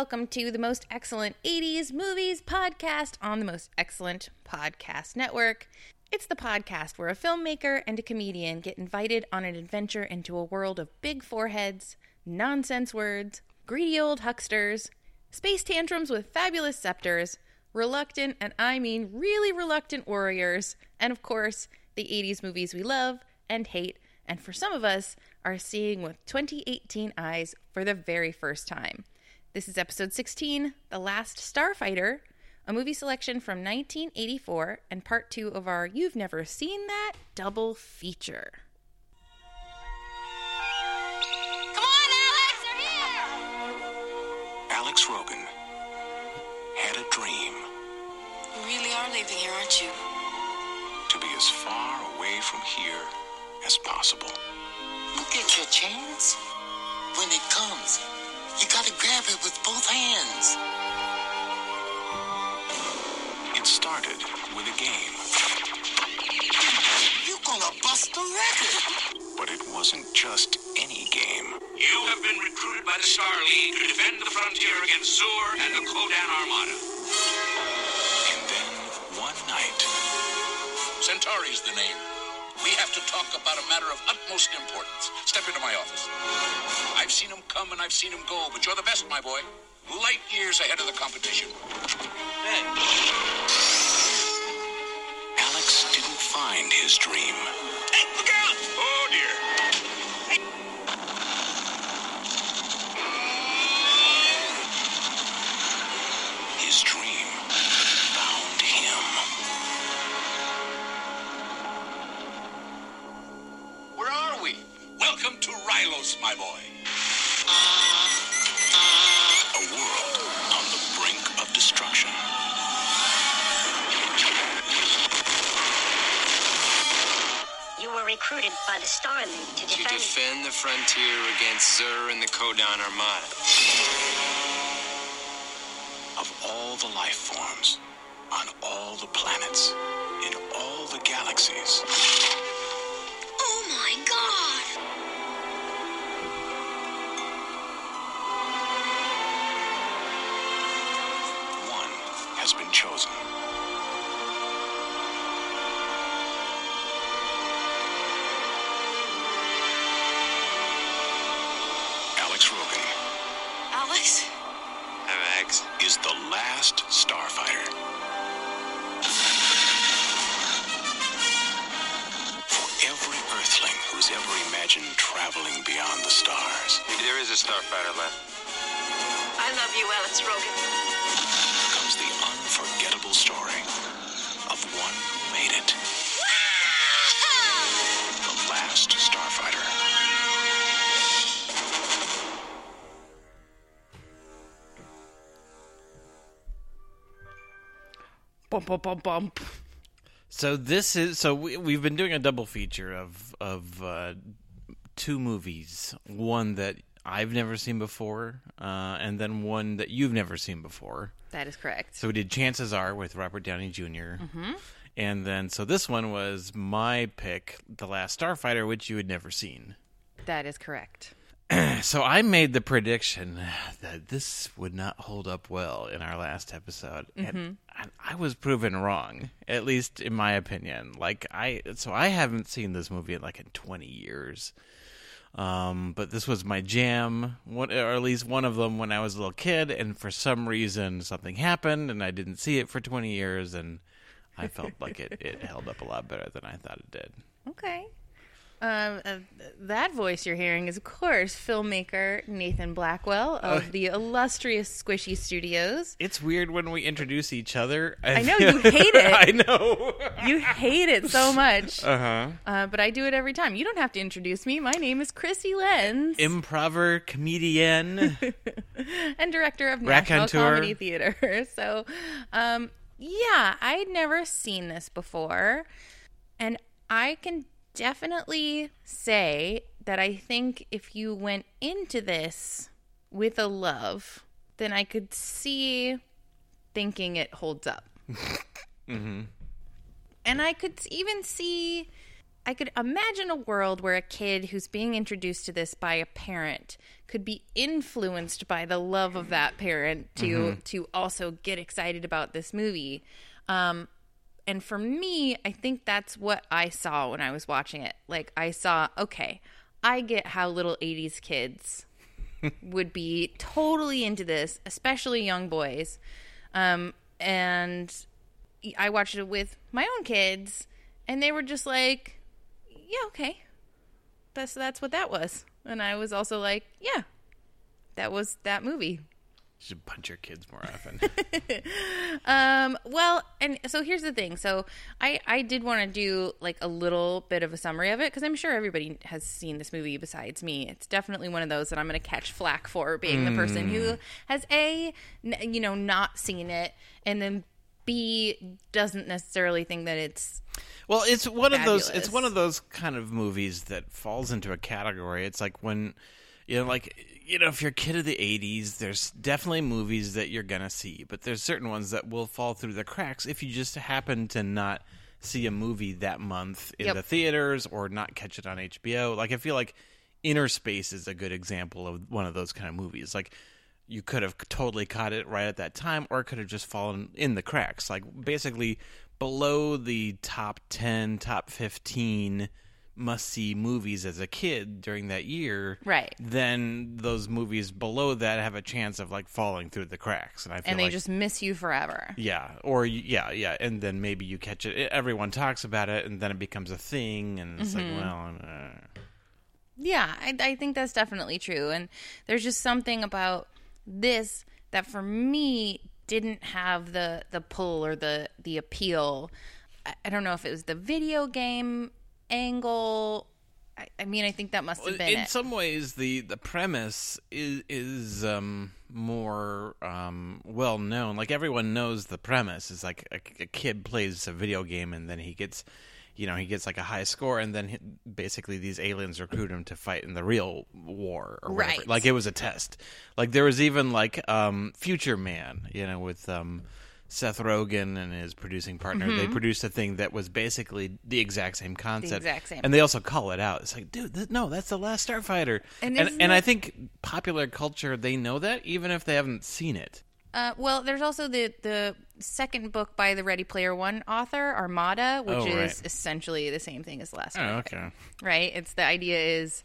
welcome to the most excellent 80s movies podcast on the most excellent podcast network. It's the podcast where a filmmaker and a comedian get invited on an adventure into a world of big foreheads, nonsense words, greedy old hucksters, space tantrums with fabulous scepters, reluctant, and I mean really reluctant warriors, and of course, the 80s movies we love and hate, and for some of us, are seeing with 2018 eyes for the very first time. This is episode 16, The Last Starfighter, a movie selection from 1984 and part two of our You've Never Seen That double feature. Come on, Alex, they're here! Alex Rogan had a dream You really are leaving here, aren't you? to be as far away from here as possible. You get your chance. When it comes, you gotta grab it with both hands. It started with a game, You're gonna bust the record. but it wasn't just any game. You have been recruited by the Star League to defend the frontier against Zur and the Kodan Armada. And then, one night, Centauri's the name. We have to talk about a matter of utmost importance. Step into my office. I've seen him come and I've seen him go, but you're the best, my boy. Light years ahead of the competition. Hey. Alex didn't find his dream. Hey, look out! Oh, dear. Rylos, my boy. A world on the brink of destruction. You were recruited by the Star League to To defend. defend the frontier against Zur and the Kodan Armada. Last starfighter. For every Earthling who's ever imagined traveling beyond the stars There is a starfighter left. I love you, Alex Rogan. Bump, bump, bump, bump. So this is so we, we've been doing a double feature of of uh, two movies, one that I've never seen before, uh, and then one that you've never seen before. That is correct. So we did Chances Are with Robert Downey junior and then so this one was my pick, The Last Starfighter, which you had never seen. That is correct. So I made the prediction that this would not hold up well in our last episode, and I, I was proven wrong. At least in my opinion. Like I, so I haven't seen this movie in like in twenty years. Um, but this was my jam, one, or at least one of them when I was a little kid, and for some reason something happened, and I didn't see it for twenty years, and I felt like it, it held up a lot better than I thought it did. Okay. Um, uh, that voice you're hearing is, of course, filmmaker Nathan Blackwell of the illustrious Squishy Studios. It's weird when we introduce each other. I know, you hate it. I know. You hate it so much, Uh-huh. uh, but I do it every time. You don't have to introduce me. My name is Chrissy Lenz, Improver, comedian. and director of National Comedy Theater. So, um, yeah, I'd never seen this before, and I can definitely say that I think if you went into this with a love, then I could see thinking it holds up. And I could even see I could imagine a world where a kid who's being introduced to this by a parent could be influenced by the love of that parent to to also get excited about this movie. Um, and for me, I think that's what I saw when I was watching it. Like I saw, okay, I get how little 80s kids would be totally into this, especially young boys. Um, and I watched it with my own kids, and they were just like, "Yeah, okay." That's that's what that was, and I was also like, "Yeah, that was that movie." You should punch your kids more often. Um, well, and so here's the thing. So I I did want to do like a little bit of a summary of it because I'm sure everybody has seen this movie besides me. It's definitely one of those that I'm going to catch flack for being the person who has a, you know not seen it and then B doesn't necessarily think that it's Well, it's one of those. It's one of those kind of movies that falls into a category. It's like when, you know, like you know, if you're a kid of the '80s, there's definitely movies that you're gonna see, but there's certain ones that will fall through the cracks if you just happen to not see a movie that month in Yep. the theaters or not catch it on HBO. Like I feel like Innerspace is a good example of one of those kind of movies. Like you could have totally caught it right at that time, or it could have just fallen in the cracks. Like basically below the top 10, top 15 must see movies as a kid during that year. Right. Then those movies below that have a chance of like falling through the cracks. And I feel like and they like, just miss you forever. yeah, or yeah, yeah, and then maybe you catch it. Everyone talks about it, and then it becomes a thing, and it's Mm-hmm. like, well, uh, Yeah, I, I think that's definitely true. And there's just something about this that for me didn't have the the pull or the the appeal. I, I don't know if it was the video game angle. I, I mean, I think that must have been in it. some ways the the premise is is um more um well known like everyone knows the premise is like a, a kid plays a video game and then he gets you know he gets like a high score and then he, basically these aliens recruit him to fight in the real war or whatever. Right. like it was a test like there was even like um future man you know with um Seth Rogen and his producing partner, they produced a thing that was basically the exact same concept. exact same. And they also call it out. It's like, dude, th- no, that's the last Starfighter. And And and, it- I think popular culture they know that even if they haven't seen it. Uh, well, there's also the the second book by the Ready Player One author Armada, which Oh, is essentially the same thing as Last Oh, Starfighter. okay. right? It's the idea is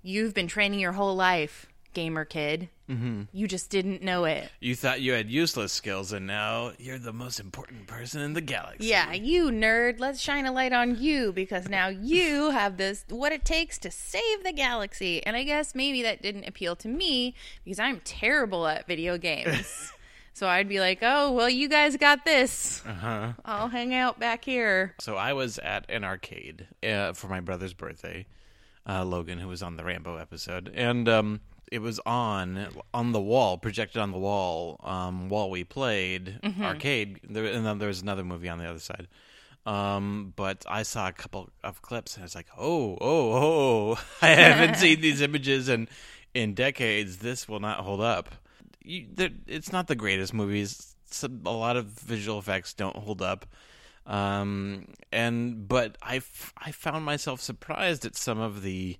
you've been training your whole life, gamer kid. Mm-hmm. You just didn't know it. You thought you had useless skills, and now you're the most important person in the galaxy. Yeah, you nerd. Let's shine a light on you because now you have this what it takes to save the galaxy. And I guess maybe that didn't appeal to me because I'm terrible at video games. so I'd be like, "Oh, well, you guys got this. Uh-huh. I'll hang out back here." So I was at an arcade uh, for my brother's birthday, uh, Logan, who was on the Rambo episode, and um, it was on on the wall, projected on the wall um, while we played arcade. There, and then there was another movie on the other side. Um, but I saw a couple of clips, and I was like, "Oh, oh, oh! I haven't seen these images in in decades. This will not hold up." You, it's not the greatest movies. Some, a lot of visual effects don't hold up um and but i f- i found myself surprised at some of the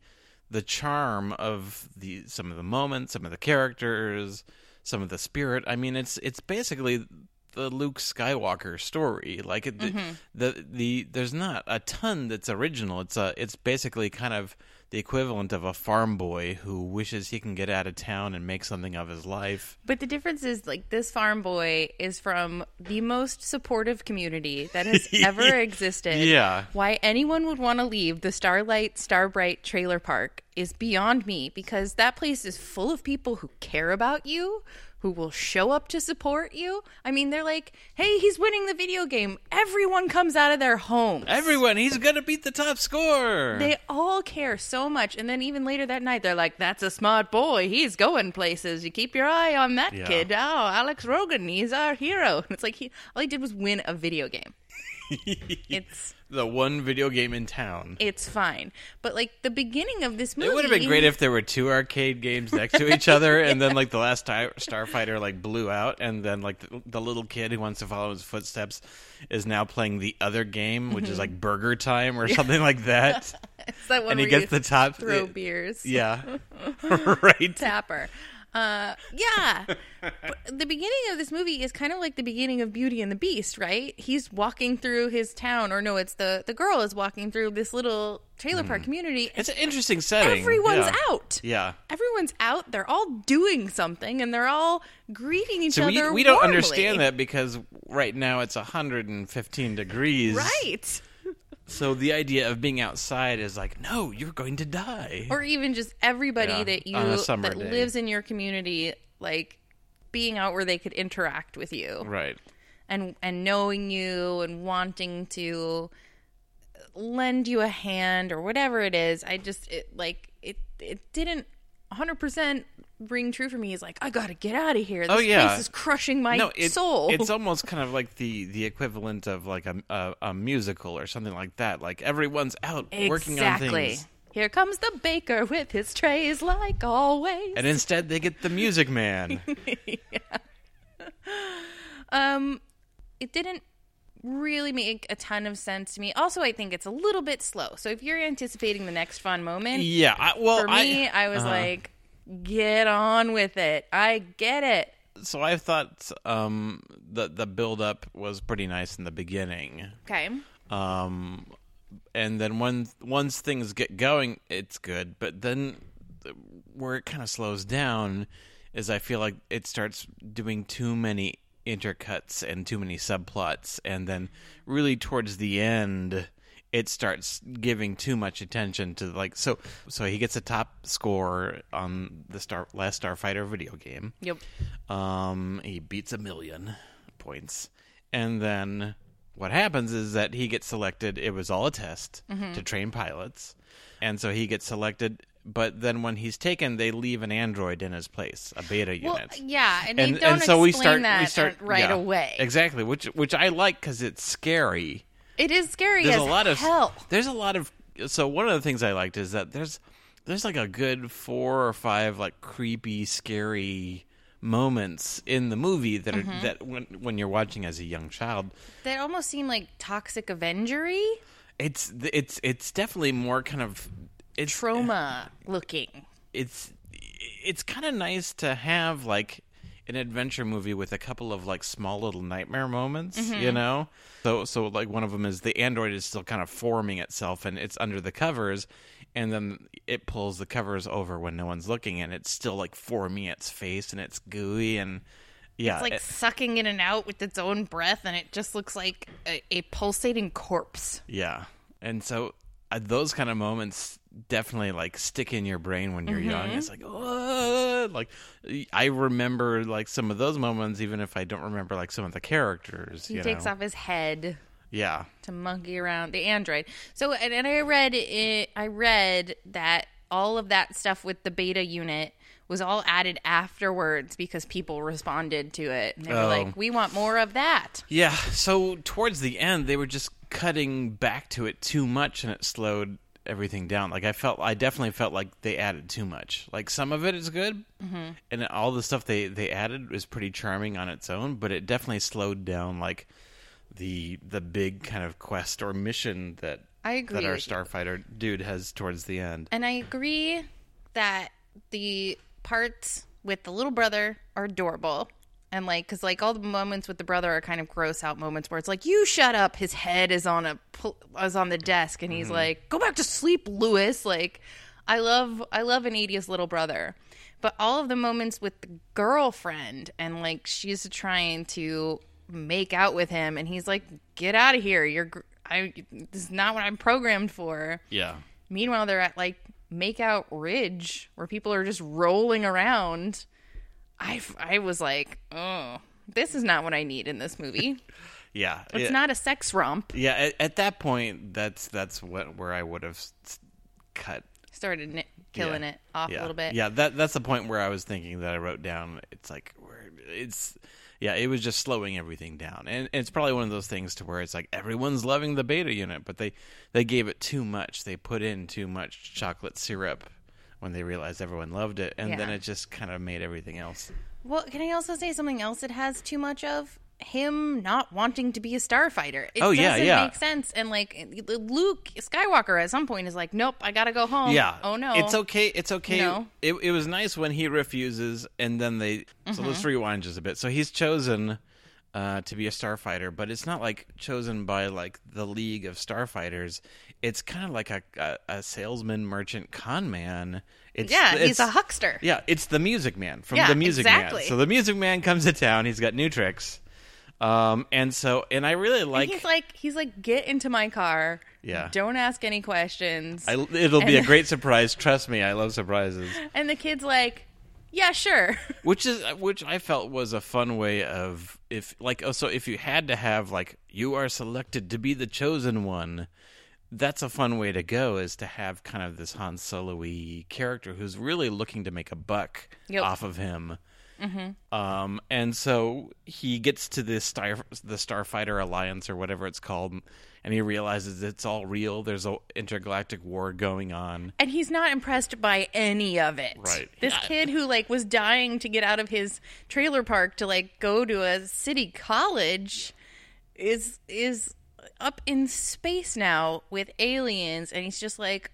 the charm of the some of the moments some of the characters some of the spirit. I mean it's it's basically the luke skywalker story. Like it, mm-hmm. the the there's not a ton that's original. It's a it's basically kind of the equivalent of a farm boy who wishes he can get out of town and make something of his life But the difference is like this farm boy is from the most supportive community that has ever existed. Yeah. Why anyone would want to leave the Starlight Starbright trailer park is beyond me because that place is full of people who care about you, who will show up to support you. I mean, they're like, "Hey, he's winning the video game." Everyone comes out of their homes. everyone he's gonna beat the top score They all care so much. And then even later that night, they're like, that's a smart boy. He's going places. You keep your eye on that Yeah. kid. Oh, Alex Rogan, he's our hero. It's like, he all he did was win a video game. It's the one video game in town. it's fine. But like the beginning of this movie It would have been great if there were two arcade games next to each other, and then like the last Star- Starfighter like blew out, and then like the, the little kid who wants to follow his footsteps is now playing the other game, which is mm-hmm. like BurgerTime or something like that, it's that one and he gets the top. throw beers. Yeah, right. Tapper. Uh, yeah. the beginning of this movie is kind of like the beginning of Beauty and the Beast, right? He's walking through his town, or no, it's the the girl is walking through this little trailer park community. Hmm. It's an interesting setting. Everyone's yeah. out. Yeah. Everyone's out. They're all doing something, and they're all greeting each So other. we don't understand that because right now it's 115 degrees. right? So the idea of being outside is like, no, you're going to die. Or even just everybody Yeah, that you on a summer that day. lives in your community, like being out where they could interact with you. right. and and knowing you and wanting to lend you a hand or whatever it is i just it like it it didn't 100% ring true for me is like i gotta get out of here this Oh, yeah. place is crushing my no, it, soul It's almost kind of like the the equivalent of like a, a a musical or something like that. Like everyone's out working on exactly things, here comes the baker with his trays like always and instead they get the Music Man. um it didn't really make a ton of sense to me also i think it's a little bit slow so if you're anticipating the next fun moment yeah, I, well, for me, I, was uh-huh. like, get on with it. I get it. so I thought um, the the build up was pretty nice in the beginning. Okay. um, and then when once things get going, it's good. But then where it kind of slows down is I feel like it starts doing too many intercuts and too many subplots, and then really towards the end. It starts giving too much attention to like so so he gets a top score on the star last Starfighter video game. Yep. Um, he beats a million points, and then what happens is that he gets selected. It was all a test Mm-hmm. to train pilots, and so he gets selected. But then when he's taken, they leave an android in his place, a beta Well, unit. yeah, and, and don't and so we start that we start right yeah, away. exactly, which which I like because it's scary It is scary there's as a lot of hell. there's a lot of so one of the things I liked is that there's there's like a good four or five like creepy, scary moments in the movie that are Mm-hmm. that when when you're watching as a young child, That almost seem like toxic Avengery it's it's it's definitely more kind of it's trauma looking. it's it's kind of nice to have like an adventure movie with a couple of like small little nightmare moments, Mm-hmm. you know. So so like one of them is the android is still kind of forming itself and it's under the covers and then it pulls the covers over when no one's looking and it's still like forming its face and it's gooey and yeah. It's like it- sucking in and out with its own breath, and it just looks like a, a pulsating corpse. Yeah. And so uh, those kind of moments definitely like stick in your brain when you're young. Mm-hmm. It's like, oh, like I remember like some of those moments, even if I don't remember like some of the characters. He takes know? off his head Yeah. to monkey around the android. So and, and I read it, I read that all of that stuff with the beta unit was all added afterwards because people responded to it. And they were Oh. like, "We want more of that." Yeah. So towards the end, they were just cutting back to it too much, and it slowed everything down. Like I felt, I definitely felt like they added too much. Like some of it is good, Mm-hmm. and all the stuff they they added was pretty charming on its own, but it definitely slowed down like the the big kind of quest or mission that I agree that our you. starfighter dude has towards the end. And I agree that the parts with the little brother are adorable. And like, cause like all the moments with the brother are kind of gross out moments where it's like, you shut up. His head is on a is on the desk, and he's mm-hmm. like, go back to sleep, Lewis. Like, I love I love an 80s little brother, but all of the moments with the girlfriend and like she's trying to make out with him, and he's like, get out of here. You're I this is not what I'm programmed for. Yeah. Meanwhile, they're at like Makeout Ridge where people are just rolling around. I, I was like, oh, this is not what I need in this movie. Yeah. It's yeah. not a sex romp. Yeah, at, at that point, that's that's what where I would have cut Started killing yeah. it off yeah. a little bit. Yeah, that that's the point where I was thinking that I wrote down. It's like it's yeah, it was just slowing everything down, and it's probably one of those things to where it's like everyone's loving the beta unit, but they they gave it too much. They put in too much chocolate syrup when they realized everyone loved it, and then it just kind of made everything else. Well, can I also say something else it has too much of? Him not wanting to be a starfighter. It Oh, yeah, doesn't yeah. make sense. And like Luke Skywalker at some point is like, Nope, I gotta go home. Yeah. Oh no. It's okay. It's okay. Know? It, it was nice when he refuses, and then they. So let's Mm-hmm. rewind just a bit. So he's chosen uh, to be a starfighter, but it's not like chosen by like the League of Starfighters. It's kind of like a, a, a salesman, merchant, con man. It's, Yeah, he's a huckster. Yeah, it's the Music Man from Yeah, the Music exactly. Man. So the Music Man comes to town. He's got new tricks, um, and so and I really And like. he's like he's like, get into my car. Yeah. Don't ask any questions. I, it'll be a great surprise. Trust me, I love surprises. and the kid's like, Yeah, sure. which is which I felt was a fun way of if like oh, so if you had to have like you are selected to be the chosen one that's a fun way to go is to have kind of this Han Solo-y character who's really looking to make a buck Yep. off of him. Um, and so he gets to this star, the Starfighter Alliance or whatever it's called, and he realizes it's all real. There's a intergalactic war going on. and he's not impressed by any of it. Right. This Yeah. kid who like was dying to get out of his trailer park to like go to a city college is is up in space now with aliens and he's just like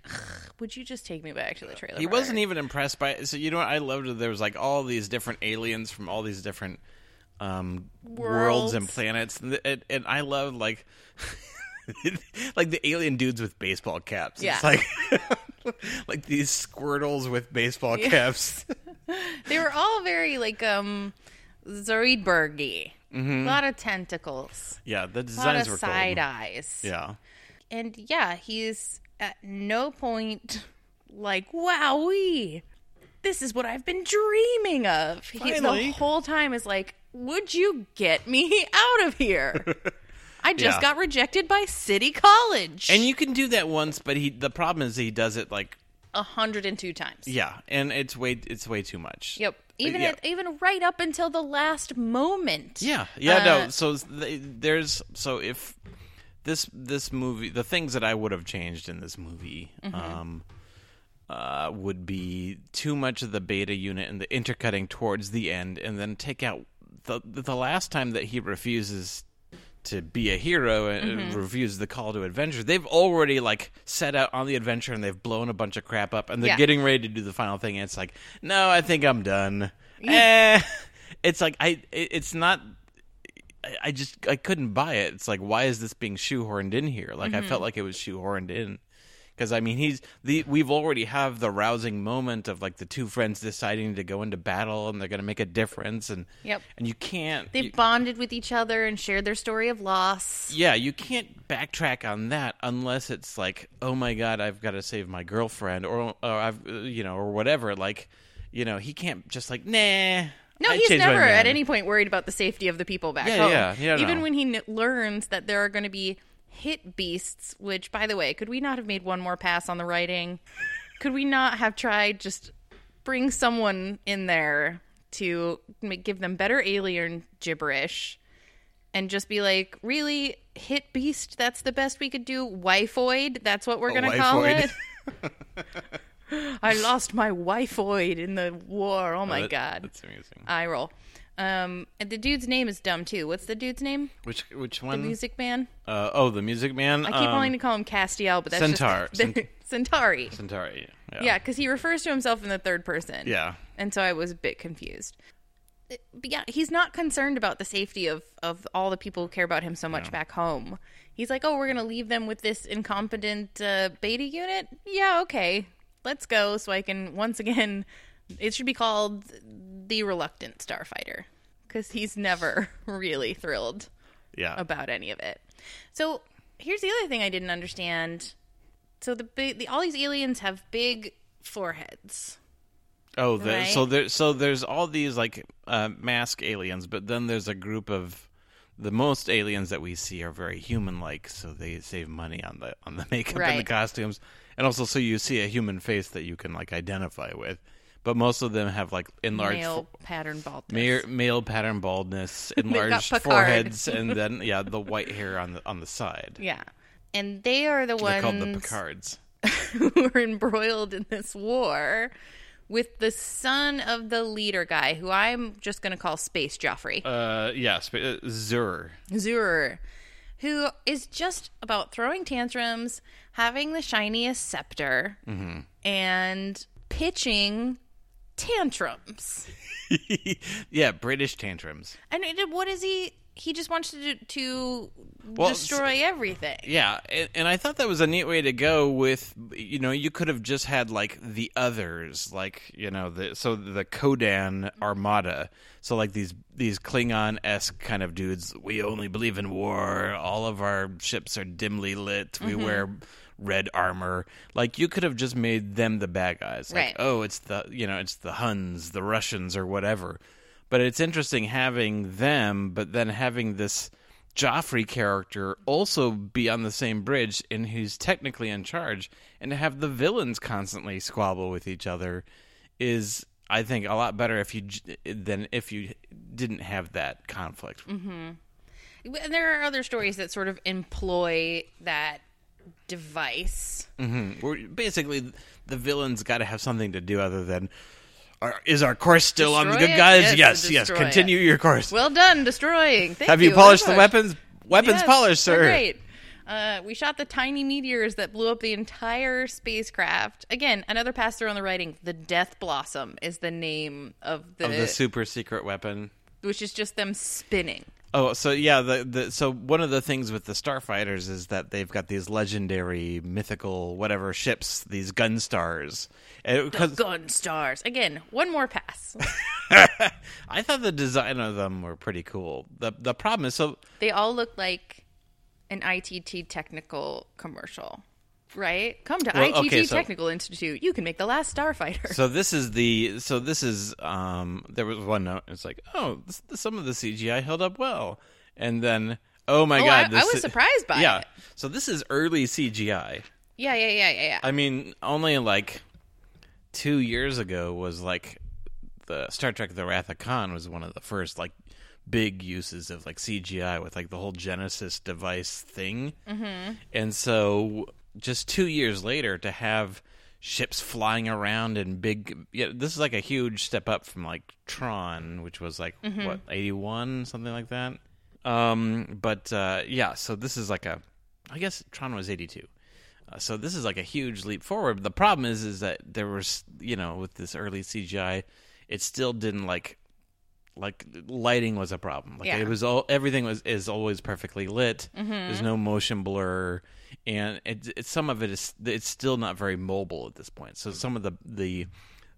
would you just take me back to the trailer He park?" wasn't even impressed by it. So you know what I loved? that There was like all these different aliens from all these different um, worlds. and planets, and, and, and I loved like like the alien dudes with baseball caps. Yeah. It's like like these squirtles with baseball caps. they were all very like um Zoidbergy. A lot of tentacles. yeah, the A lot designs of were side cool. eyes. Yeah. And yeah, he's at no point like, wowee, this is what I've been dreaming of. He, the whole time is like, would you get me out of here? I just Yeah. got rejected by City College. And you can do that once, but he the problem is he does it like a hundred and two times. yeah, and it's way it's way too much. Yep. Even Yeah. at, even right up until the last moment. Yeah, yeah, Uh, no. So there's so if this this movie, the things that I would have changed in this movie, Mm-hmm. um, uh, would be too much of the beta unit and the intercutting towards the end, and then take out the the last time that he refuses to be a hero and Mm-hmm. refuses the call to adventure. They've already like set out on the adventure and they've blown a bunch of crap up, and they're Yeah. getting ready to do the final thing. And it's like, no, I think I'm done. Eh. It's like I. it- It's not. I- I just I couldn't buy it. It's like why is this being shoehorned in here? Like I Mm-hmm. felt like it was shoehorned in because I mean he's the we've already have the rousing moment of like the two friends deciding to go into battle and they're going to make a difference and Yep. and you can't They've you- bonded with each other and shared their story of loss. yeah you can't backtrack on that unless it's like oh my god I've got to save my girlfriend or or I've you know or whatever like you know he can't just like nah No, I he's never at any point worried about the safety of the people back Yeah, home. yeah, yeah, Even no. when he n- learns that there are going to be hit beasts, which, by the way, could we not have made one more pass on the writing? could we not have tried just bring someone in there to make, give them better alien gibberish and just be like, really, hit beast? That's the best we could do. Wifoid? That's what we're going to call it. I lost my wifoid in the war. Oh my oh, That- god. that's amazing I roll. Um, and the dude's name is dumb too. What's the dude's name? which which one? The music man. uh, oh the music man I keep um, wanting to call him Castiel, but that's Centaur. just Centauri. Centauri yeah Yeah, because he refers to himself in the third person. yeah and so I was a bit confused. Uh, But yeah, he's not concerned about the safety of of all the people who care about him so much back home. He's like, oh, we're gonna leave them with this incompetent uh, beta unit. Yeah, okay, let's go. So I can once again, it should be called the reluctant starfighter because he's never really thrilled yeah about any of it. So here's the other thing I didn't understand. So the the, all these aliens have big foreheads. Oh, the, so Right? there, so there's all these like uh, mask aliens, but then there's a group of the most aliens that we see are very human-like, so they save money on the on the makeup and the costumes, and also so you see a human face that you can like identify with. But most of them have like enlarged Male pattern baldness. male, pattern baldness, enlarged foreheads, and then yeah, the white hair on the on the side. Yeah. And they are the They're ones called the Picards. who were embroiled in this war with the son of the leader guy, who I'm just going to call Space Joffrey. Uh, yeah, sp- uh, Zur. Zur, who is just about throwing tantrums, having the shiniest scepter, Mm-hmm. and pitching tantrums. yeah, British tantrums. And it- what is he? He just wants to to Well, destroy everything. Yeah, and, and I thought that was a neat way to go. With you know, you could have just had like the others, like you know, the so the Kodan Armada. So like these these Klingon esque kind of dudes. We only believe in war. All of our ships are dimly lit. We mm-hmm. wear red armor. Like you could have just made them the bad guys. Like, Right. oh, it's the you know, it's the Huns, the Russians, or whatever. But it's interesting having them, but then having this Joffrey character also be on the same bridge and who's technically in charge, and to have the villains constantly squabble with each other is, I think, a lot better if you than if you didn't have that conflict. Mm-hmm. And there are other stories that sort of employ that device. Where basically, the villains got to have something to do other than. Are, is our course still on the good it? guys? Yes, Yes, yes. destroy Continue your course. Well done, destroying. Thank have you you polished the weapons? Weapons Yes, polished, sir. Great. Uh, we shot the tiny meteors that blew up the entire spacecraft. Again, another pass through on the writing. The Death Blossom is the name of the, Of the super secret weapon. which is just them spinning. Oh, so yeah, the, the so one of the things with the starfighters is that they've got these legendary, mythical, whatever ships, these gun stars. Uh, because Gun stars. Again, one more pass. I thought the design of them were pretty cool. the The problem is, so they all look like an ITT technical commercial. Right? Come to Well, ITT okay, so- Technical Institute. You can make the last starfighter. so this is the so this is um there was one note. It's like oh, this, some of the CGI held up well, and then oh my Oh, god, I- this I was is- surprised by yeah. it. So this is early CGI. yeah, yeah, yeah, yeah, yeah. I mean, only like two years ago was like the Star Trek: The Wrath of Khan was one of the first like big uses of like CGI with like the whole Genesis device thing, mm-hmm. and so just two years later to have ships flying around and big yeah this is like a huge step up from like tron which was like what 81 something like that? Um but uh yeah so this is like a i guess tron was 82 uh, so this is like a huge leap forward. but The problem is, is that there was, you know, with this early CGI, it still didn't like, like lighting was a problem. Like Yeah. it was all everything was is always perfectly lit. There's no motion blur, and it, it some of it is it's still not very mobile at this point. So some of the the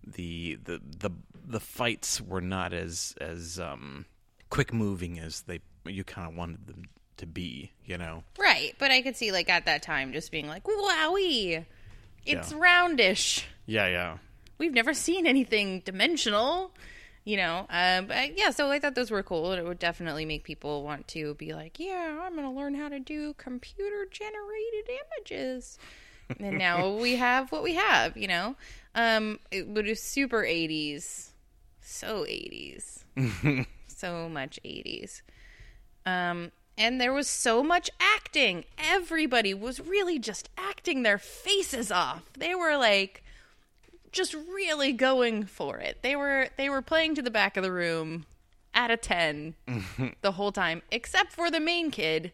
the the the, the fights were not as as um, quick moving as they you kind of wanted them to be. You know. Right, but I could see like at that time just being like, "Wowie, it's Yeah. roundish. Yeah, yeah. We've never seen anything dimensional." You know, um, but yeah. So I thought those were cool, it would definitely make people want to be like, "Yeah, I'm going to learn how to do computer generated images." and now we have what we have. You know, um, it was super 80s, so 80s, so much 80s. Um, and there was so much acting. Everybody was really just acting their faces off. They were like just really going for it. They were they were playing to the back of the room at a 10 the whole time except for the main kid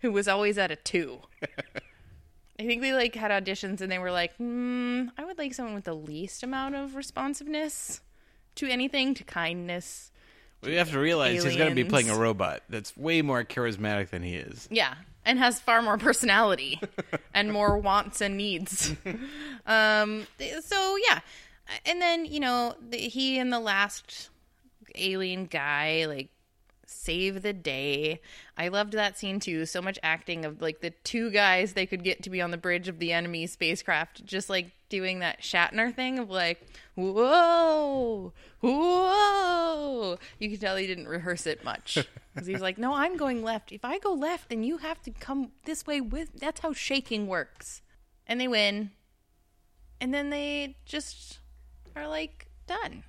who was always at a 2. I think they like had auditions and they were like, "Hmm, I would like someone with the least amount of responsiveness to anything, to kindness." We have to realize he's going to be playing a robot that's way more charismatic than he is. Yeah, and has far more personality and more wants and needs. um, so yeah, and then you know the, he and the last alien guy like save the day. I loved that scene too. So much acting of like the two guys they could get to be on the bridge of the enemy spacecraft, just like doing that Shatner thing of like, whoa, whoa. You could tell he didn't rehearse it much because he's like, no, I'm going left. If I go left, then you have to come this way with. That's how shaking works. And they win, and then they just are like, done.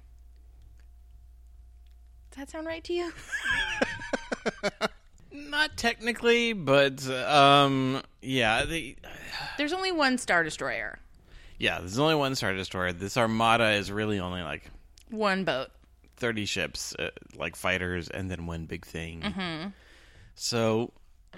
Does that sound right to you? Not technically, but um, yeah, the There's only one Star Destroyer, yeah. There's only one Star Destroyer. This Armada is really only like one boat. thirty ships, uh, like fighters, and then one big thing. Mm-hmm. So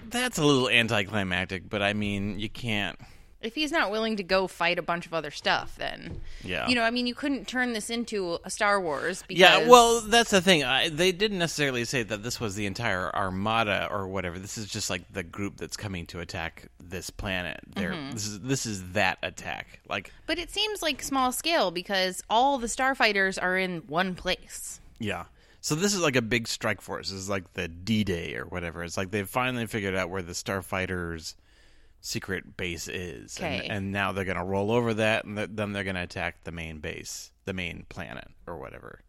that's a little anticlimactic, but I mean, you can't. If he's not willing to go fight a bunch of other stuff, then Yeah. you know, I mean, you couldn't turn this into a Star Wars. Because, Yeah, well, that's the thing. I, they didn't necessarily say that this was the entire armada or whatever. This is just like the group that's coming to attack this planet. They're, Mhm. This is this is that attack. Like, but it seems like small scale because all the starfighters are in one place. yeah. So this is like a big strike force. This is like the D Day or whatever. It's like they've finally figured out where the starfighters' secret base is, and, and now they're gonna roll over that, and th- then they're gonna attack the main base, the main planet or whatever.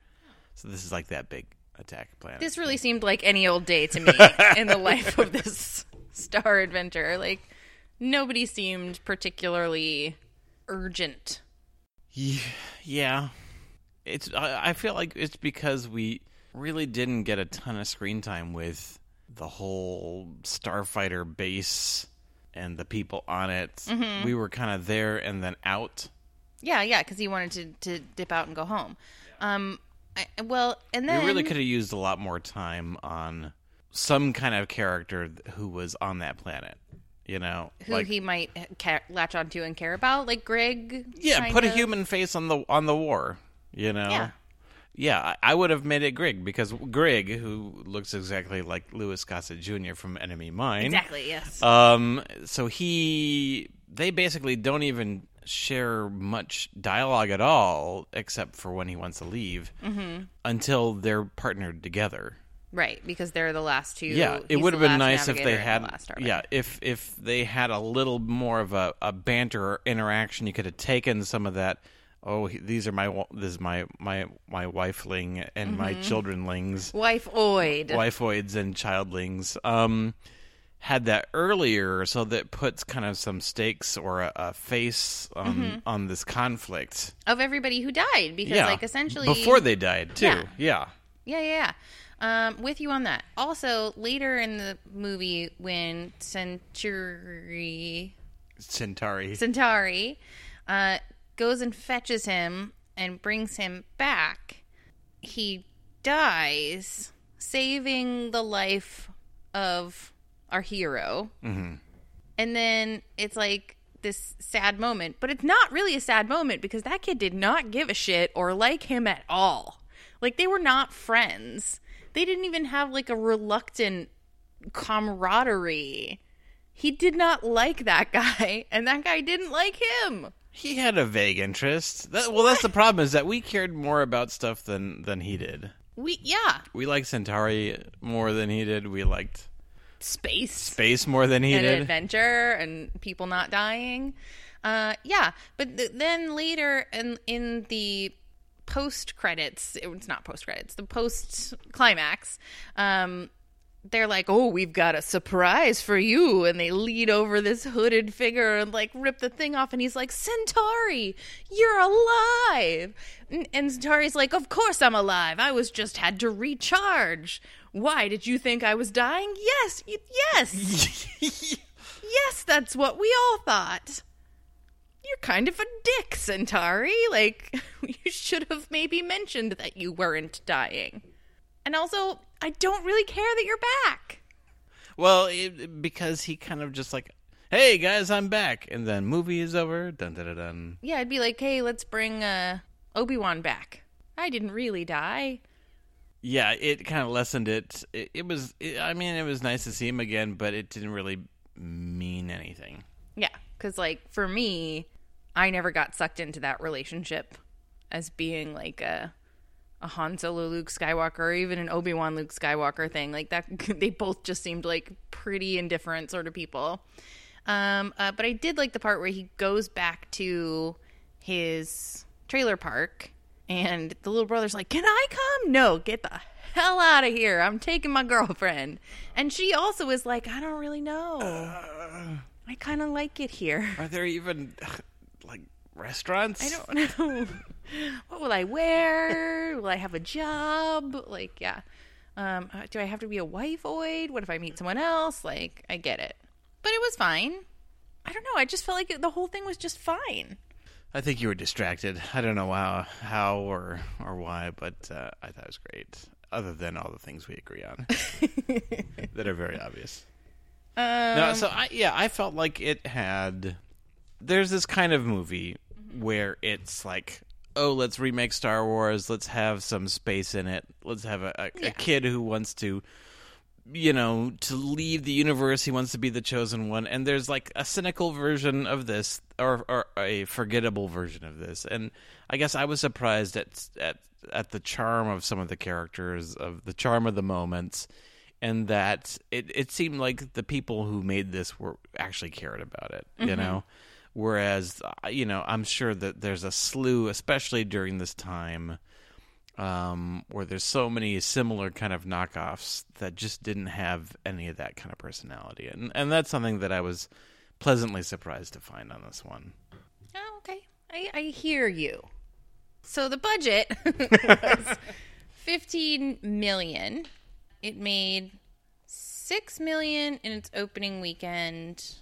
So this is like that big attack planet. This really seemed like any old day to me in the life of this star adventure. Like nobody seemed particularly urgent. Yeah, it's. I feel like it's because we really didn't get a ton of screen time with the whole starfighter base and the people on it. Mhm. We were kind of there and then out. Yeah, yeah, because he wanted to, to dip out and go home. Um, I, well, and then we really could have used a lot more time on some kind of character who was on that planet. You know, who like he might ca- latch onto and care about, like Greg. yeah, put a human face on the on the war. You know. Yeah. Yeah, I would have made it Grig because Grig, who looks exactly like Louis Gossett Jr. from Enemy Mine, Exactly, yes. Um, so he, they basically don't even share much dialogue at all, except for when he wants to leave, Mhm. until they're partnered together. Right, because they're the last two. Yeah, it would have been nice if they had. the. Yeah, if if they had a little more of a, a banter or interaction, you could have taken some of that. Oh, these are my this is my my my wifeling and my Mhm. childrenlings, Wife-oid. wifeoids and childlings. Um, had that earlier, so that puts kind of some stakes or a, a face on Mhm. on this conflict. of everybody who died, because yeah, like essentially before they died too. Yeah. yeah. Yeah, yeah. Um, with you on that. Also, later in the movie, when Centauri Centauri. Centauri uh, goes and fetches him and brings him back, he dies, saving the life of our hero. hmm And then it's like this sad moment, but it's not really a sad moment because that kid did not give a shit or like him at all. Like they were not friends. They didn't even have like a reluctant camaraderie. He did not like that guy, and that guy didn't like him. He had a vague interest. That, well, that's the problem is that we cared more about stuff than than he did. We yeah, We liked Centauri more than he did. We liked space, space more than he and did. adventure, and people not dying. Uh, yeah, but th- then later in in the post credits, it's not post credits, the post climax. Um, they're like, "Oh, we've got a surprise for you," and they lead over this hooded figure and like rip the thing off, and he's like, "Centauri, you're alive!" And, and Centauri's like, "Of course I'm alive. I was just had to recharge. Why did you think I was dying? Yes, y- yes, yes. That's what we all thought." You're kind of a dick, Centauri. Like, you should have maybe mentioned that you weren't dying. And also, I don't really care that you're back. Well, it, because he kind of just like, "Hey guys, I'm back," and then movie is over. Dun dun dun. dun. Yeah, I'd be like, hey, let's bring uh, Obi Wan back. I didn't really die. Yeah, it kind of lessened it. It, it was. It, I mean, it was nice to see him again, but it didn't really mean anything. Yeah, because, like, for me, I never got sucked into that relationship as being like a. A Han Solo Luke Skywalker, or even an Obi Wan Luke Skywalker thing like that. They both just seemed like pretty indifferent sort of people. Um, uh, but I did like the part where he goes back to his trailer park, and the little brother's like, "Can I come? No, get the hell out of here! I'm taking my girlfriend." And she also is like, "I don't really know. I kind of like it here. Are there even restaurants? I don't know." what will I wear? will I have a job? Like, yeah. Um, uh, do I have to be a wife oid? What if I meet someone else? Like, I get it. But it was fine. I don't know. I just felt like it, the whole thing was just fine. I think you were distracted. I don't know how, how or or why, but uh, I thought it was great. Other than all the things we agree on that are very obvious. Um, no, so I yeah, I felt like it had. There's this kind of movie where it's like, oh, let's remake Star Wars. Let's have some space in it. Let's have a, a, a kid who wants to, you know, to leave the universe. He wants to be the chosen one. And there's like a cynical version of this, or or a forgettable version of this. And I guess I was surprised at at at the charm of some of the characters, of the charm of the moments and that it, it seemed like the people who made this were actually cared about it, you mm-hmm. know. Whereas, uh, you know, I'm sure that there's a slew, especially during this time, um, where there's so many similar kind of knockoffs that just didn't have any of that kind of personality, and and that's something that I was pleasantly surprised to find on this one. Oh, okay. I, I hear you. So the budget was 15 million. It made 6 million in its opening weekend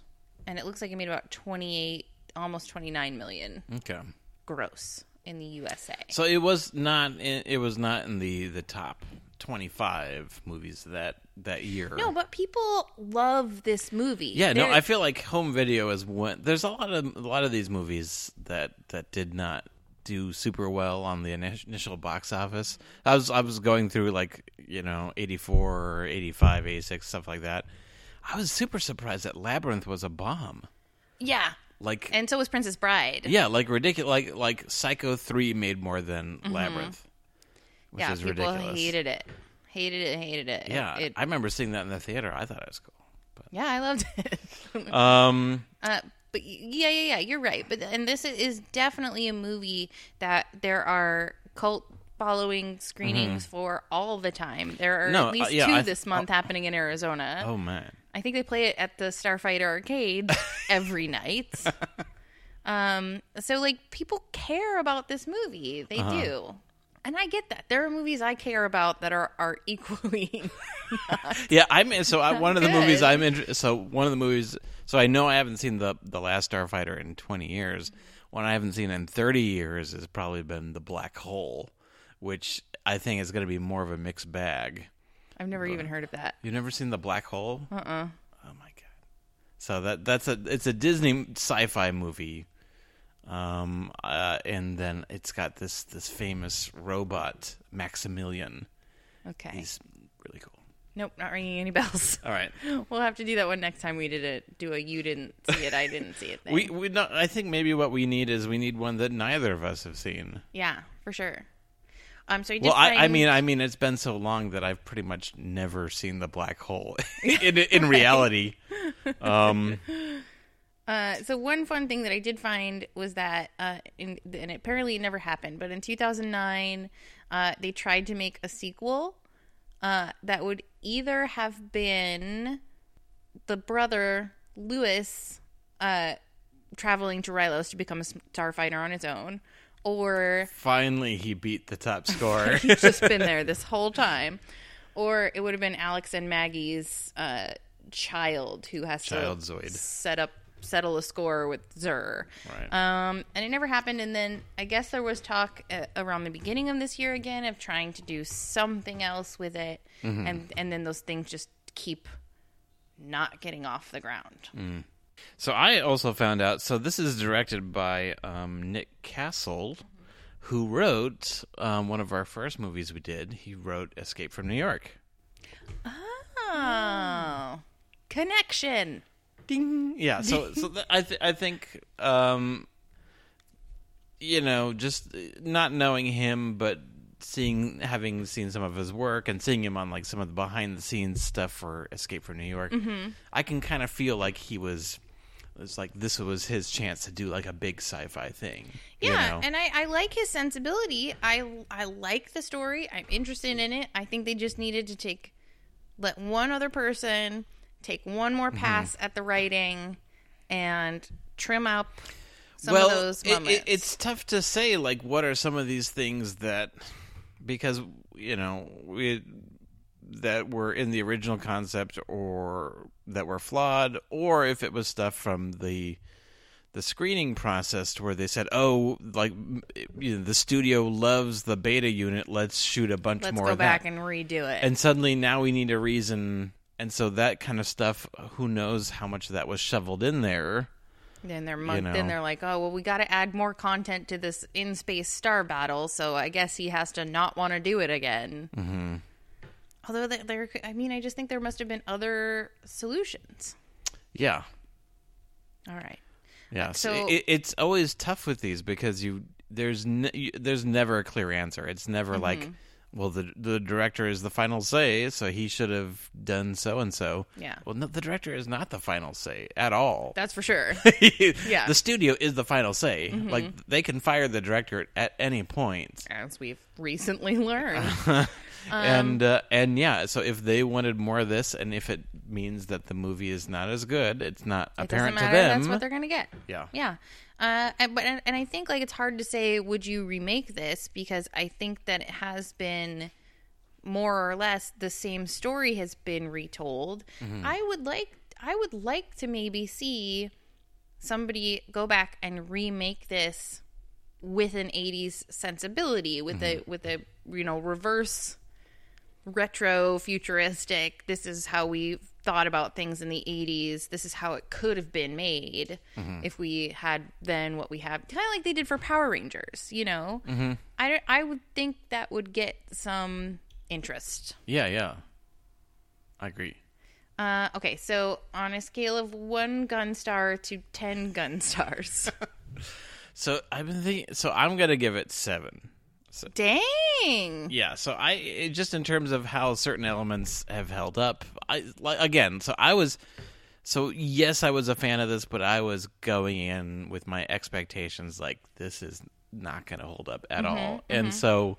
and it looks like it made about 28 almost 29 million Okay. gross in the USA. So it was not in, it was not in the the top 25 movies that that year. No, but people love this movie. Yeah, no, I feel like home video is one. There's a lot of a lot of these movies that that did not do super well on the initial box office. I was I was going through like you know 84, 85, 86, stuff like that. I was super surprised that Labyrinth was a bomb. Yeah. Like And so was Princess Bride. yeah, like ridiculous. Like like Psycho three made more than Labyrinth, which Mm-hmm. yeah, is people ridiculous. hated it. Hated it, hated it. Yeah, It, I remember seeing that in the theater. I thought it was cool. But. yeah, I loved it. Um, Uh, but yeah, yeah, yeah, you're right. But and this is definitely a movie that there are cult following screenings for all the time. There are Mm-hmm. No, at least uh, yeah, two I- this month happening in Arizona. oh man, I think they play it at the Starfighter Arcade every night. Um, so like people care about this movie. They Uh-huh. do. And I get that. There are movies I care about that are are equally Yeah, I'm so I, one of the Good. movies I'm in. So one of the movies. So I know I haven't seen the the Last Starfighter in 20 years. One I haven't seen in 30 years has probably been the Black Hole, which I think is going to be more of a mixed bag. I've never even heard of that. You've never seen the Black Hole? Uh uh Oh my god. So that that's a it's a Disney sci-fi movie. Um uh, and then it's got this this famous robot Maximilian. Okay. He's really cool. Nope, not ringing any bells. All right. We'll have to do that one next time we did it. Do a you didn't see it, I didn't see it thing. We we not. I think maybe what we need is we need one that neither of us have seen. yeah, for sure. Um, so I did Well, I, I mean, I mean, it's been so long that I've pretty much never seen the black hole in in reality. Um, Uh, so one fun thing that I did find was that, uh, in, and apparently it never happened, but in 2009, uh, they tried to make a sequel uh, that would either have been the brother Louis uh, traveling to Rylos to become a starfighter on his own, or finally, he beat the top score. he's just been there this whole time, or it would have been Alex and Maggie's uh, child who has Child to Zoid. set up settle a score with Xur. Right. Um, and it never happened. And then I guess there was talk uh, around the beginning of this year again of trying to do something else with it, Mm-hmm. and and then those things just keep not getting off the ground. Mm. So I also found out. So this is directed by um, Nick Castle, who wrote um, one of our first movies we did. He wrote Escape from New York. Oh, connection. ding yeah so so th- i th- i think um you know just not knowing him but seeing having seen some of his work and seeing him on like some of the behind the scenes stuff for escape from new york i can kind of feel like he was it's like this was his chance to do like a big sci-fi thing you Yeah, know? and I, I like his sensibility. I I like the story. I'm interested in it. I think they just needed to take let one other person take one more Mm-hmm. pass at the writing and trim up some well, of those it- it- moments. it's tough to say. Like, what are some of these things that because you know we that were in the original concept or that were flawed, or if it was stuff from the the screening process where they said, "Oh, like you know, the studio loves the beta unit. Let's shoot a bunch Let's more go of back that." and redo it. and suddenly now we need a reason, and so that kind of stuff. Who knows how much of that was shoveled in there? then they're mon- know. then they're like, oh well, we got to add more content to this in space star battle, so I guess he has to not want to do it again. Mm-hmm. Although there, I mean, I just think there must have been other solutions. Yeah, All right. Yeah, so So- it, it's always tough with these because you there's you, there's never a clear answer. It's never Mm-hmm. like, well, the the director is the final say, so he should have done so and so. Yeah. Well, no, the director is not the final say at all. That's for sure. Yeah. The studio is the final say. Mm-hmm. Like they can fire the director at any point. As we've recently learned. and uh, and yeah, so if they wanted more of this, and if it means that the movie is not as good, it's not It apparent matter. to them. That's what they're gonna get. Yeah. Yeah. Uh, and, but and, and I think like it's hard to say would you remake this because I think that it has been more or less the same story has been retold. Mm-hmm. I would like I would like to maybe see somebody go back and remake this with an 80s sensibility with a with a you know reverse retro futuristic this is how we thought about things in the 80s this is how it could have been made if we had then what we have kind of like they did for power rangers you know mm-hmm. I, I would think that would get some interest yeah, yeah. I agree. uh, okay so on a scale of one gun star to 10 gun stars So I've been thinking. So I'm gonna give it seven. Dang Yeah. So I it, just in terms of how certain elements have held up. I like again. So I was. So yes, I was a fan of this, but I was going in with my expectations like this is not going to hold up at all, and so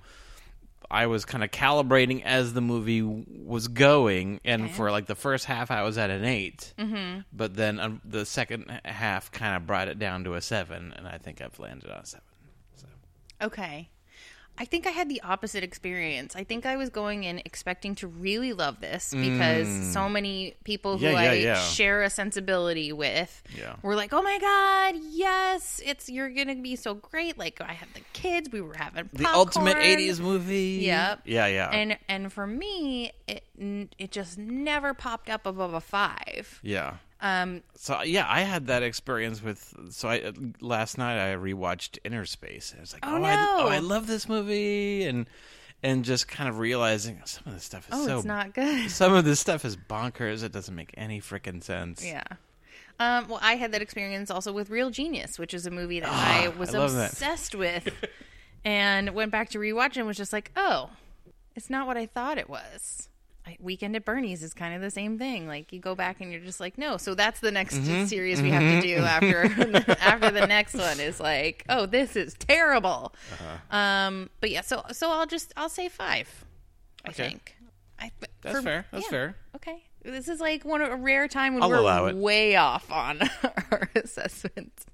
I was kind of calibrating as the movie was going, and for like the first half, I was at an 8 mm-hmm. but then um, the second half kind of brought it down to a seven, and I think I've landed on a seven. Okay. I think I had the opposite experience. I think I was going in expecting to really love this because so many people who Mm. Yeah, yeah, I yeah. share a sensibility with were like, "Oh my god, yes, it's you're going to be so great." Like I had the kids, we were having The ultimate '80s movie. Yep. Yeah, yeah. And and for me, it it just never popped up above a 5. Yeah. Um So yeah, I had that experience with. So I last night I rewatched Innerspace. And I was like, Oh, oh, I, no. oh, I love this movie, and and just kind of realizing some of this stuff is oh, so. it's not good. Some of this stuff is bonkers. It doesn't make any freaking sense. Yeah. Um, well, I had that experience also with Real Genius, which is a movie that I was I love that. obsessed with, and went back to rewatch and was just like, "Oh, it's not what I thought it was." Weekend at Bernie's is kind of the same thing. Like you go back and you're just like, "No." So that's the next Mm-hmm. series we have to do after after the next one is like, "Oh, this is terrible." Uh-huh. Um, but yeah, so so I'll just I'll say five. I Okay. think. I, That's fair. That's yeah. fair. Okay. This is like one of a rare time when I'll we're way off on our assessments.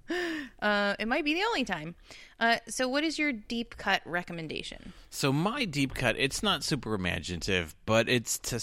Uh, it might be the only time. Uh, so, what is your deep cut recommendation? So my deep cut, it's not super imaginative, but it's to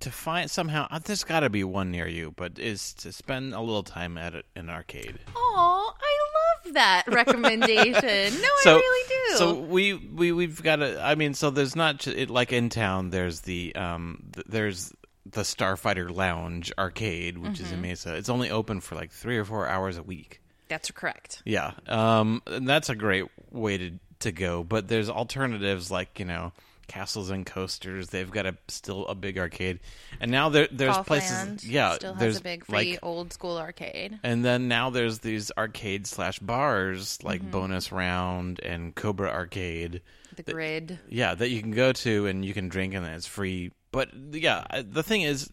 to find somehow. uh, There's got to be one near you, but is to spend a little time at an arcade. Oh, I love that recommendation. No, so, I really do. So we we we've got a. I mean, so there's not it, like in town. There's the um. th- there's the Starfighter Lounge arcade, which is in Mm-hmm. Mesa. It's only open for like three or four hours a week. That's correct. Yeah, um, and that's a great way to to go. But there's alternatives like you know castles and coasters. They've got a still a big arcade, and now there there's places. Golfland Yeah, still there's has a big free like old school arcade. and then now there's these arcade slash bars like Mm-hmm. Bonus Round and Cobra Arcade. The grid. Yeah, that you can go to and you can drink and it's free. But yeah, the thing is,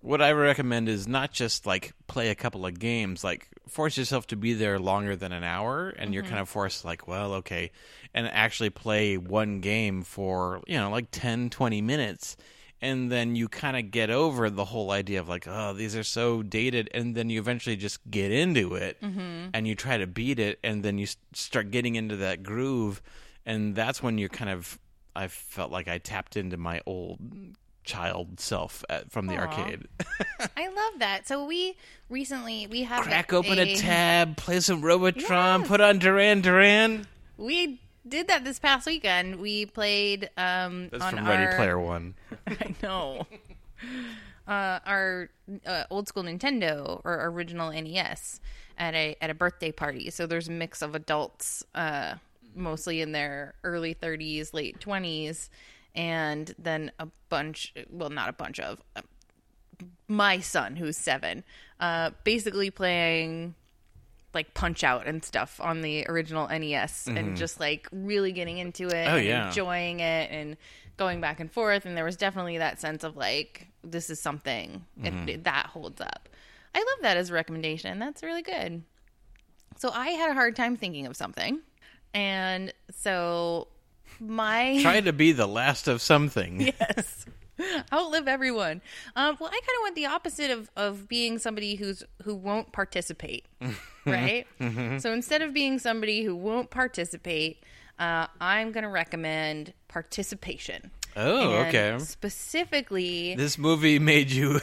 what I recommend is not just like play a couple of games. Like force yourself to be there longer than an hour, and you're mm-hmm. kind of forced like, well, okay, and actually play one game for you know like 10, 20 minutes. and then you kind of get over the whole idea of like, oh, these are so dated, and then you eventually just get into it, mm-hmm. and you try to beat it, and then you start getting into that groove, and that's when you're kind of, I felt like I tapped into my old child self at, from the Aw. arcade. I love that. So we recently we have Crack open a tab, play some Robotron, put on Duran Duran. We did that this past weekend. We played um That's on from our, Ready Player One. I know. Uh, our uh, old school Nintendo or original NES at a at a birthday party. So there's a mix of adults, uh, mostly in their early 30s, late 20s, and then a bunch. Well, not a bunch of. Uh, my son, who's seven, uh, basically playing like Punch Out and stuff on the original NES, and just like really getting into it, Mm-hmm. Oh, and yeah. enjoying it, and going back and forth. And there was definitely that sense of like this is something Mm-hmm. it- that holds up. I love that as a recommendation. That's really good. So I had a hard time thinking of something, and so my Try to be the last of something. yes outlive everyone um, well i kind of went the opposite of, of being somebody who's who won't participate right so instead of being somebody who won't participate uh, i'm going to recommend participation Oh, And okay. specifically This movie made you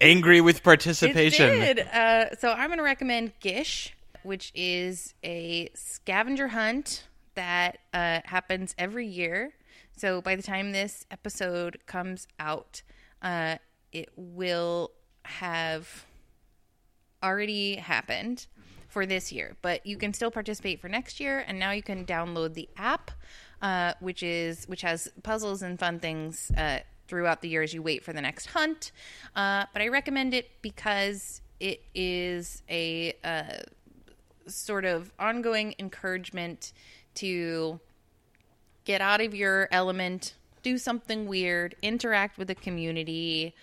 angry with participation. It did. Uh, so I'm going to recommend Gish, which is a scavenger hunt that uh, happens every year. So by the time this episode comes out, uh, it will have already happened for this year, but you can still participate for next year. And now you can download the app, uh, which is which has puzzles and fun things uh, throughout the year as you wait for the next hunt. Uh, but I recommend it because it is a uh, sort of ongoing encouragement to get out of your element, do something weird, interact with the community,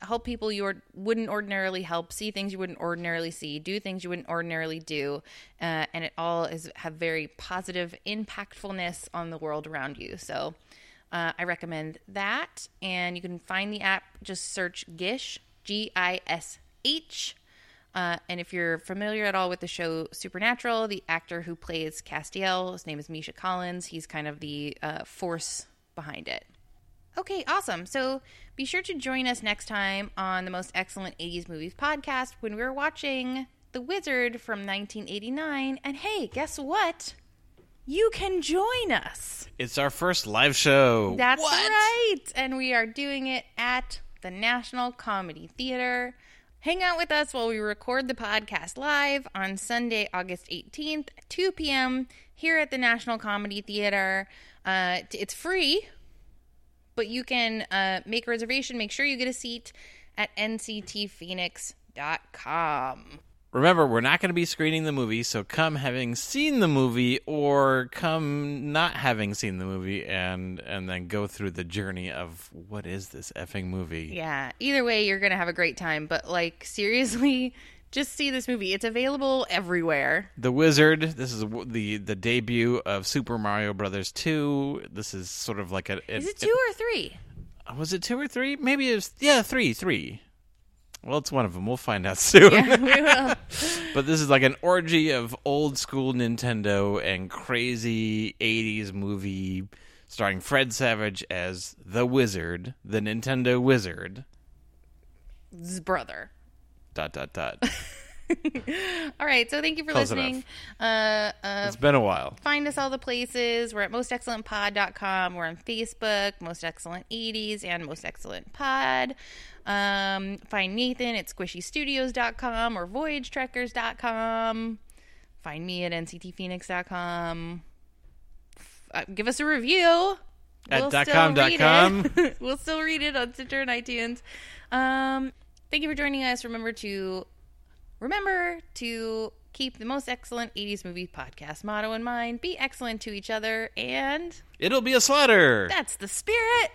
help people you or- wouldn't ordinarily help, see things you wouldn't ordinarily see, do things you wouldn't ordinarily do, uh, and it all is have very positive impactfulness on the world around you. So. Uh, I recommend that, and you can find the app. Just search Gish, G I S H, uh, and if you're familiar at all with the show Supernatural, the actor who plays Castiel, his name is Misha Collins. He's kind of the uh, force behind it. Okay, awesome. So be sure to join us next time on the Most Excellent 80s Movies podcast when we're watching The Wizard from 1989. And hey, guess what? You can join us. It's our first live show. That's right. And we are doing it at the National Comedy Theater. Hang out with us while we record the podcast live on Sunday, August 18th, 2 p.m. here at the National Comedy Theater. Uh, it's free, but you can uh, make a reservation. Make sure you get a seat at nctphoenix.com. Remember, we're not going to be screening the movie, so come having seen the movie or come not having seen the movie and and then go through the journey of what is this effing movie? Yeah. Either way, you're gonna have a great time. But like seriously, just see this movie. It's available everywhere. The Wizard. This is the the debut of Super Mario Brothers 2. This is sort of like a Is it two or three? Uh, was it 2 or 3? Maybe it was yeah, 3, 3. Well, it's one of them. We'll find out soon. Yeah, we will. But this is like an orgy of old school Nintendo and crazy 80s movie starring Fred Savage as the Wizard, the Nintendo Wizard. His brother. Dot dot dot. All right. So thank you for Close listening. Uh, uh, It's been a while. find us all the places. We're at mostexcellentpod.com. We're on Facebook, Most Excellent 80s and Most Excellent Pod. Um, find Nathan at squishystudios.com or voyagetrekkers.com. Find me at nctphoenix.com. F- Uh, give us a review. At dot com dot com. we'll still read it on Stitcher and iTunes. Um, thank you for joining us. Remember to remember to keep the most excellent 80s movie podcast motto in mind. Be excellent to each other, and It'll be a slaughter. that's the spirit.